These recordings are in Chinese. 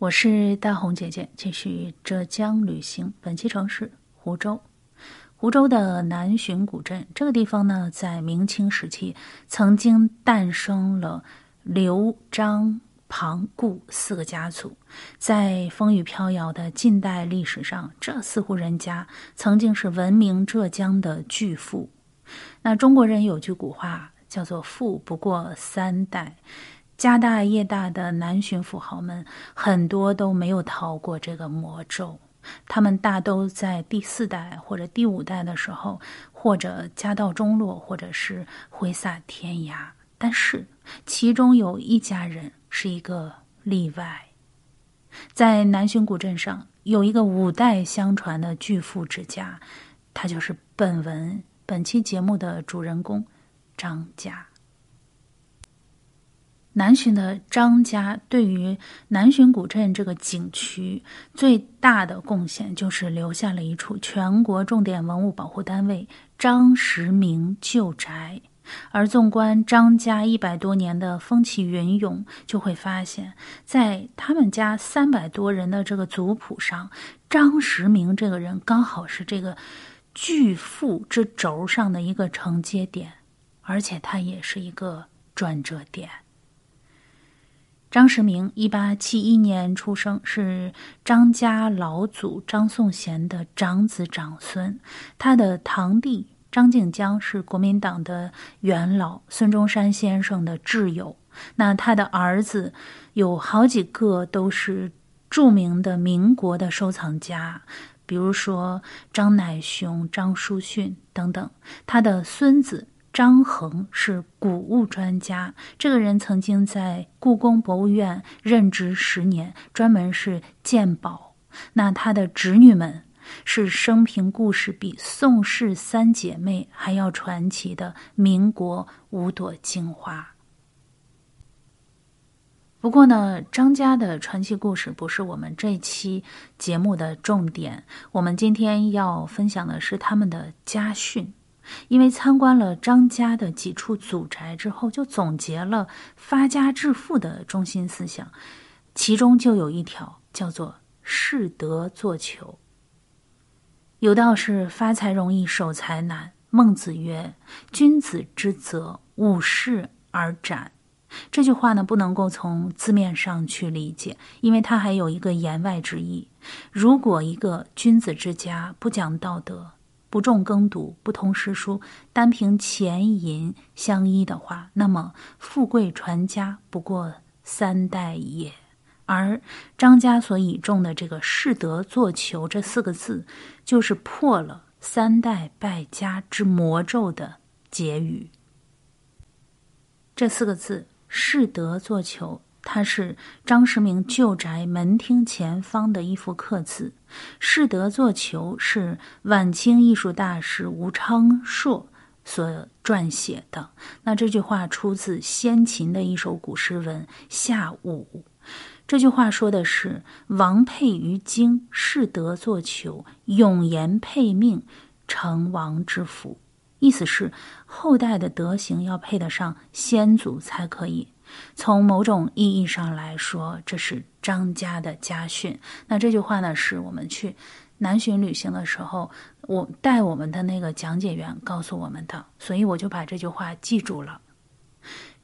我是大红姐姐，继续浙江旅行。本期城市湖州，湖州的南浔古镇这个地方呢，在明清时期曾经诞生了刘、张、庞、顾四个家族。在风雨飘摇的近代历史上，这四户人家曾经是闻名浙江的巨富。那中国人有句古话叫做“富不过三代”。家大业大的南巡富豪们，很多都没有逃过这个魔咒。他们大都在第四代或者第五代的时候，或者家道中落，或者是挥洒天涯。但是，其中有一家人是一个例外。在南浔古镇上，有一个五代相传的巨富之家，他就是本文本期节目的主人公张家。南浔的张家对于南浔古镇这个景区最大的贡献，就是留下了一处全国重点文物保护单位张时明旧宅。而纵观张家一百多年的风起云涌，就会发现，在他们家三百多人的这个族谱上，张时明这个人刚好是这个巨富之轴上的一个承接点，而且他也是一个转折点。张时明，一八七一年出生，是张家老祖张颂贤的长子长孙。他的堂弟张静江是国民党的元老，孙中山先生的挚友。那他的儿子有好几个都是著名的民国的收藏家，比如说张乃雄、张书逊等等。他的孙子。张衡是古物专家，这个人曾经在故宫博物院任职十年，专门是鉴宝。那他的侄女们是生平故事比宋氏三姐妹还要传奇的民国五朵金花。不过呢，张家的传奇故事不是我们这期节目的重点，我们今天要分享的是他们的家训。因为参观了张家的几处祖宅之后，就总结了发家致富的中心思想，其中就有一条叫做“适得做求”。有道是“发财容易守财难”，孟子曰：“君子之泽，五世而斩。”这句话呢，不能够从字面上去理解，因为它还有一个言外之意。如果一个君子之家不讲道德，不重耕读，不通诗书，单凭钱银相依的话，那么富贵传家不过三代也。而张家所倚重的这个“世德做求”这四个字，就是破了三代败家之魔咒的结语。这四个字“世德做求”。它是张时明旧宅门厅前方的一幅刻字，“适得作求”是晚清艺术大师吴昌硕所撰写的。那这句话出自先秦的一首古诗文《夏武》。这句话说的是：“王配于京，适得作求，永言配命，成王之福。”意思是后代的德行要配得上先祖才可以。从某种意义上来说，这是张家的家训。那这句话呢，是我们去南巡旅行的时候，我带我们的那个讲解员告诉我们的，所以我就把这句话记住了。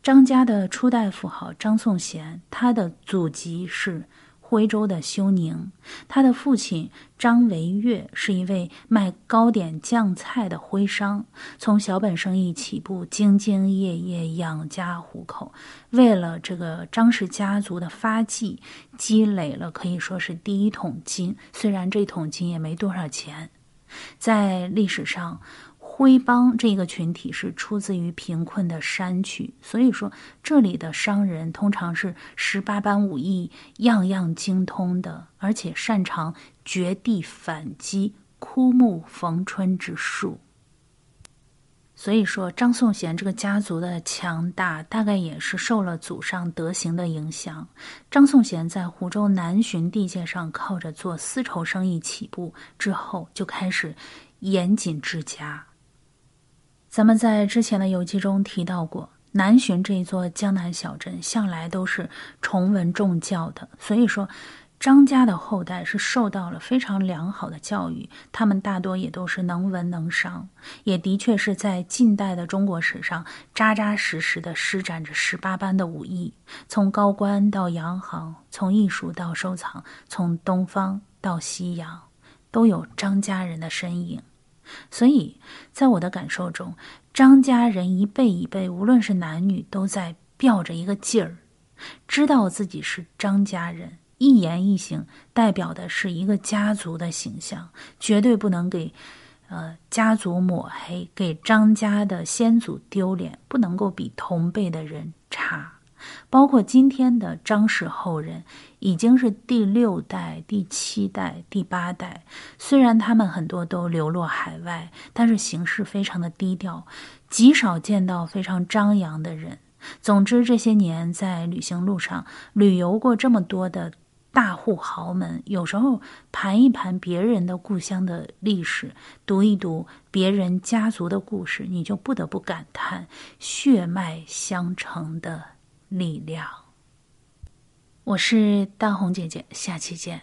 张家的初代富豪张颂贤，他的祖籍是。徽州的休宁，他的父亲张维岳是一位卖糕点酱菜的徽商，从小本生意起步，兢兢业业养家糊口。为了这个张氏家族的发迹，积累了可以说是第一桶金。虽然这桶金也没多少钱，在历史上。徽帮这个群体是出自于贫困的山区，所以说这里的商人通常是十八般武艺样样精通的，而且擅长绝地反击、枯木逢春之术。所以说张颂贤这个家族的强大，大概也是受了祖上德行的影响。张颂贤在湖州南浔地界上靠着做丝绸生意起步，之后就开始严谨治家。咱们在之前的游记中提到过，南浔这一座江南小镇向来都是崇文重教的，所以说，张家的后代是受到了非常良好的教育，他们大多也都是能文能商，也的确是在近代的中国史上扎扎实实的施展着十八般的武艺，从高官到洋行，从艺术到收藏，从东方到西洋，都有张家人的身影。所以在我的感受中，张家人一辈一辈，无论是男女，都在吊着一个劲儿，知道自己是张家人。一言一行代表的是一个家族的形象，绝对不能给，呃，家族抹黑，给张家的先祖丢脸，不能够比同辈的人。包括今天的张氏后人，已经是第六代、第七代、第八代。虽然他们很多都流落海外，但是行事非常的低调，极少见到非常张扬的人。总之，这些年在旅行路上旅游过这么多的。大户豪门有时候盘一盘别人的故乡的历史，读一读别人家族的故事，你就不得不感叹血脉相承的力量。我是大红姐姐，下期见。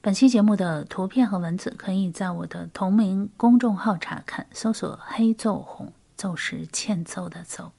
本期节目的图片和文字可以在我的同名公众号查看，搜索“黑奏红”，奏是欠揍的奏。